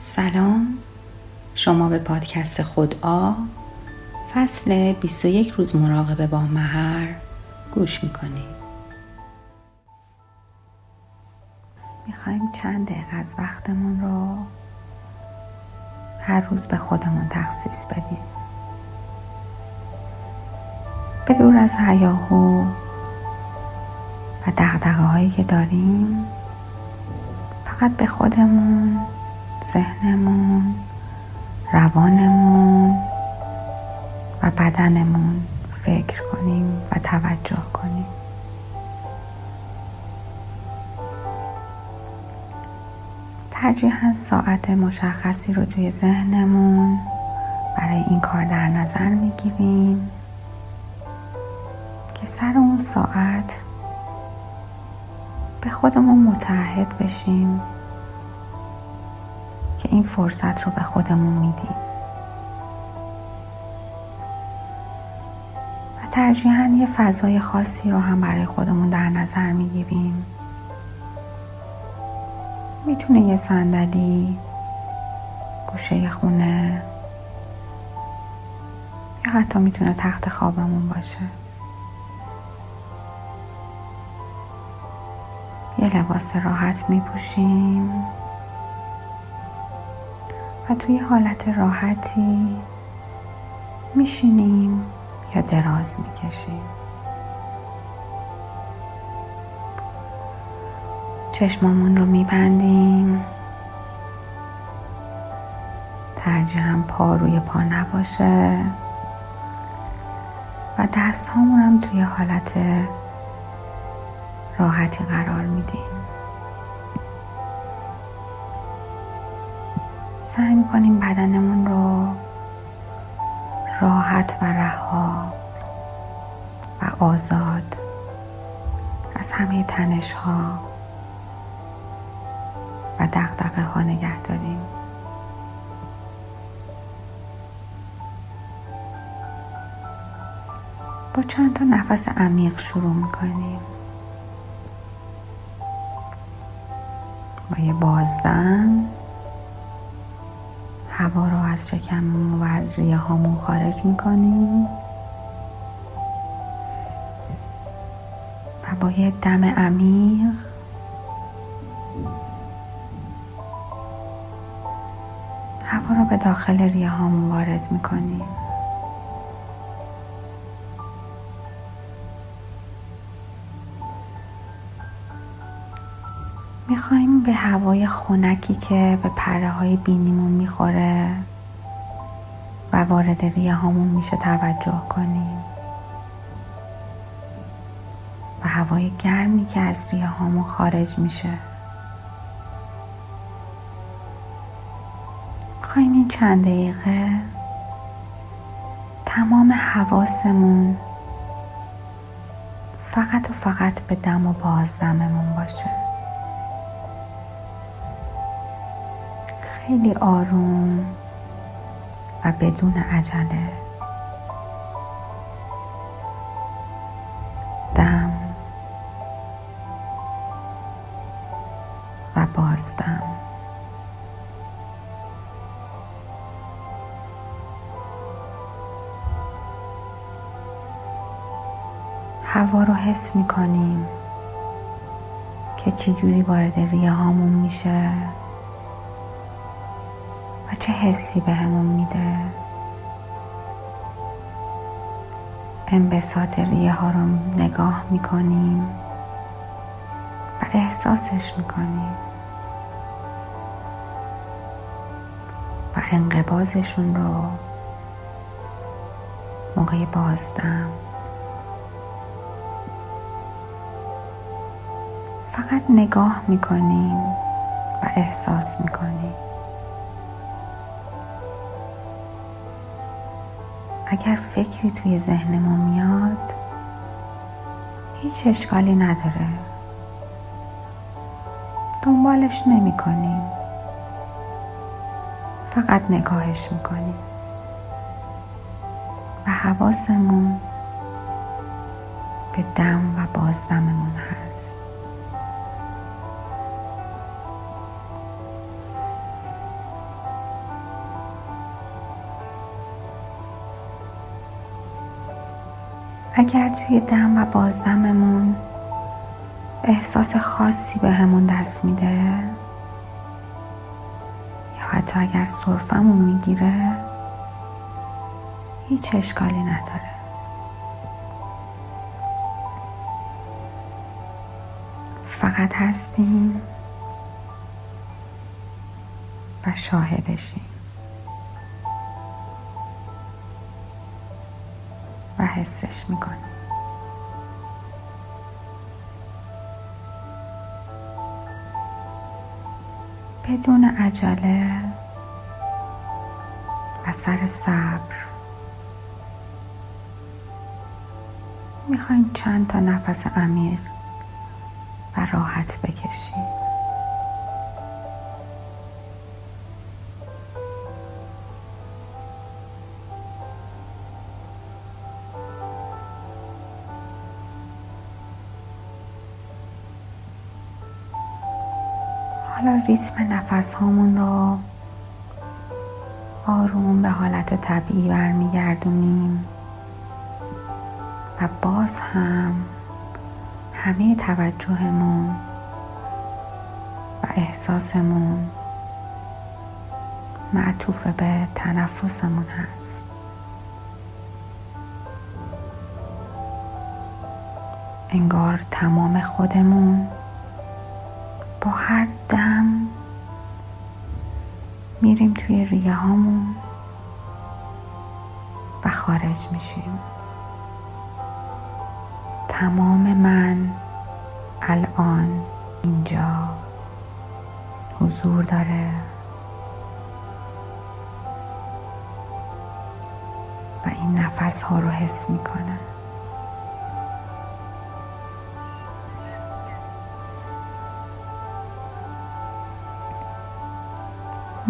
سلام. شما به پادکست خود آ فصل 21 روز مراقبه با مهر گوش می‌کنید. می‌خوایم چند دقیقه از وقتمون رو هر روز به خودمون تخصیص بدیم. به دور از هیاهو و دقدقه هایی که داریم فقط به خودمون ذهنمون روانمون و بدنمون فکر کنیم و توجه کنیم. ترجیحاً ساعت مشخصی رو توی ذهنمون برای این کار در نظر می‌گیریم که سر اون ساعت به خودمون متعهد بشیم. که این فرصت رو به خودمون میدیم. و ترجیحاً یه فضای خاصی رو هم برای خودمون در نظر می‌گیریم. می‌تونه یه صندلی گوشه خونه یا حتی می‌تونه تخت خوابمون باشه. یه لباس راحت میپوشیم. و توی حالت راحتی میشینیم یا دراز می‌کشیم. چشمامون رو میبندیم. ترجیحاً پا روی پا نباشه. و دست هم توی حالت راحتی قرار میدیم. سعی می‌کنیم بدنمون رو راحت و رها و آزاد از همه تنش ها و دقدقه ها نگه داریم. با چند تا نفس عمیق شروع می‌کنیم. با یه بازدم. هوا رو از شکممون و از ریه هامون خارج می‌کنیم. و با یه دم عمیق هوا رو به داخل ریه هامون وارد می‌کنیم. می‌خوایم به هوای خونکی که به پره های بینیمون می‌خوره و وارد ریه هامون میشه توجه کنیم. و هوای گرمی که از ریه هامون خارج میشه. می‌خوایم این چند دقیقه تمام حواسمون فقط و فقط به دم و بازدممون باشه. خیلی آروم و بدون عجله. دم و بازدم. هوا رو حس می کنیم که چجوری وارد ریه هامون میشه. و چه حسی بهمون میده؟ انبساط ریه ها رو نگاه می‌کنیم و احساسش می‌کنیم و انقبازشون رو موقع بازدم. فقط نگاه می‌کنیم و احساس می‌کنیم. اگر فکری توی ذهنمون میاد هیچ اشکالی نداره. دنبالش نمی کنیم فقط نگاهش می‌کنیم. و حواسمون به دم و بازدممون هست. اگر توی دم و بازدممون احساس خاصی به همون دست میده یا حتی اگر صرفمون می‌گیره هیچ اشکالی نداره. فقط هستیم و شاهدشیم. و حسش می‌کنیم بدون عجله و سر صبر می‌خوایم چند تا نفس عمیق و راحت بکشیم حالا ریتم نفس هامون رو آروم به حالت طبیعی برمیگردونیم و باز هم همه توجهمون و احساسمون معطوف به تنفسمون هست. انگار تمام خودمون با هر دم میریم توی ریه هامون و خارج میشیم. تمام من الان اینجا حضور داره. و این نفس ها رو حس می‌کنه.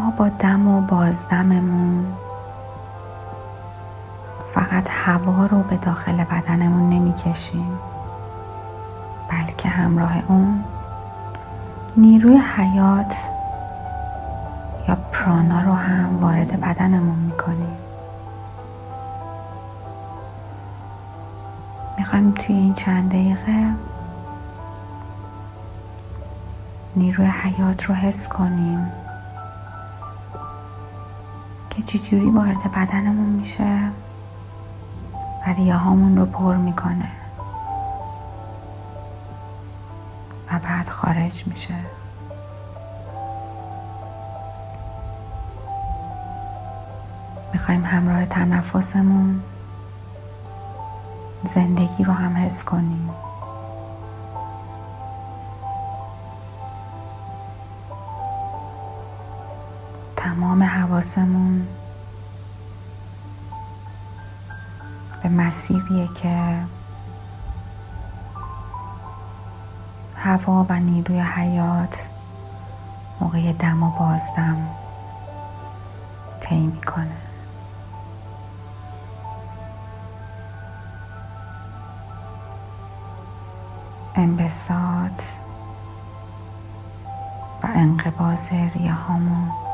ما با دم و بازدممون. فقط هوا رو به داخل بدنمون نمی‌کشیم. بلکه همراه اون نیروی حیات یا پرانا رو هم وارد بدنمون می‌کنیم. می‌خوایم توی این چند دقیقه نیروی حیات رو حس کنیم. که چجوری وارد بدنمون میشه و ریه هامون رو پر می‌کنه و بعد خارج میشه. می‌خوایم همراه تنفسمون زندگی رو هم حس کنیم. حواسمون به مسیریه که هوا و نیروی حیات موقع دم و بازدم طی می‌کنه. انبساط و انقباز ریه هامون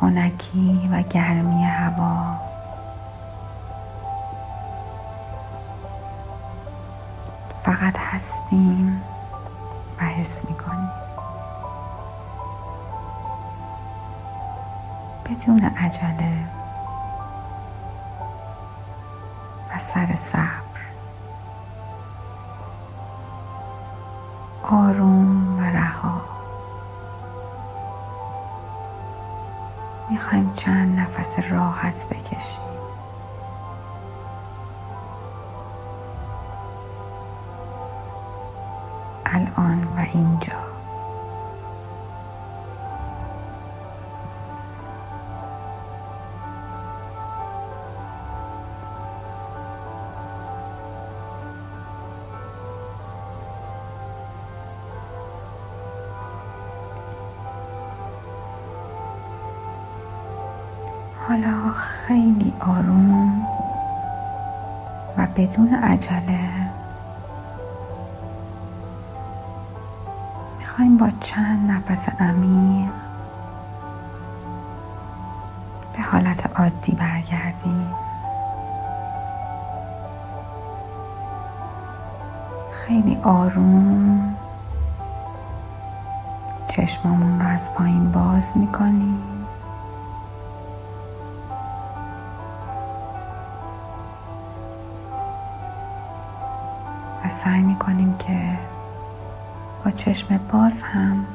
خنکی و گرمی هوا. فقط هستیم و حس می‌کنیم. بدون عجله و سر صبر. آروم می‌خوایم چند نفس راحت بکشیم. الان و اینجا. حالا خیلی آروم و بدون عجله می‌خوایم با چند نفس عمیق به حالت عادی برگردیم. خیلی آروم چشمامون رو از پایین باز می‌کنیم. سعی می‌کنیم که با چشم باز هم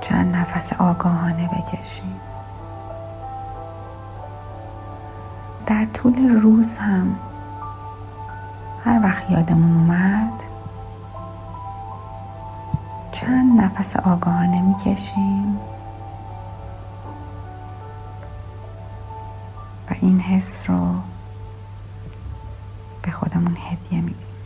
چند نفس آگاهانه بکشیم. در طول روز هم هر وقت یادمون اومد چند نفس آگاهانه می‌کشیم و این حس رو به خودمون هدیه میدیم.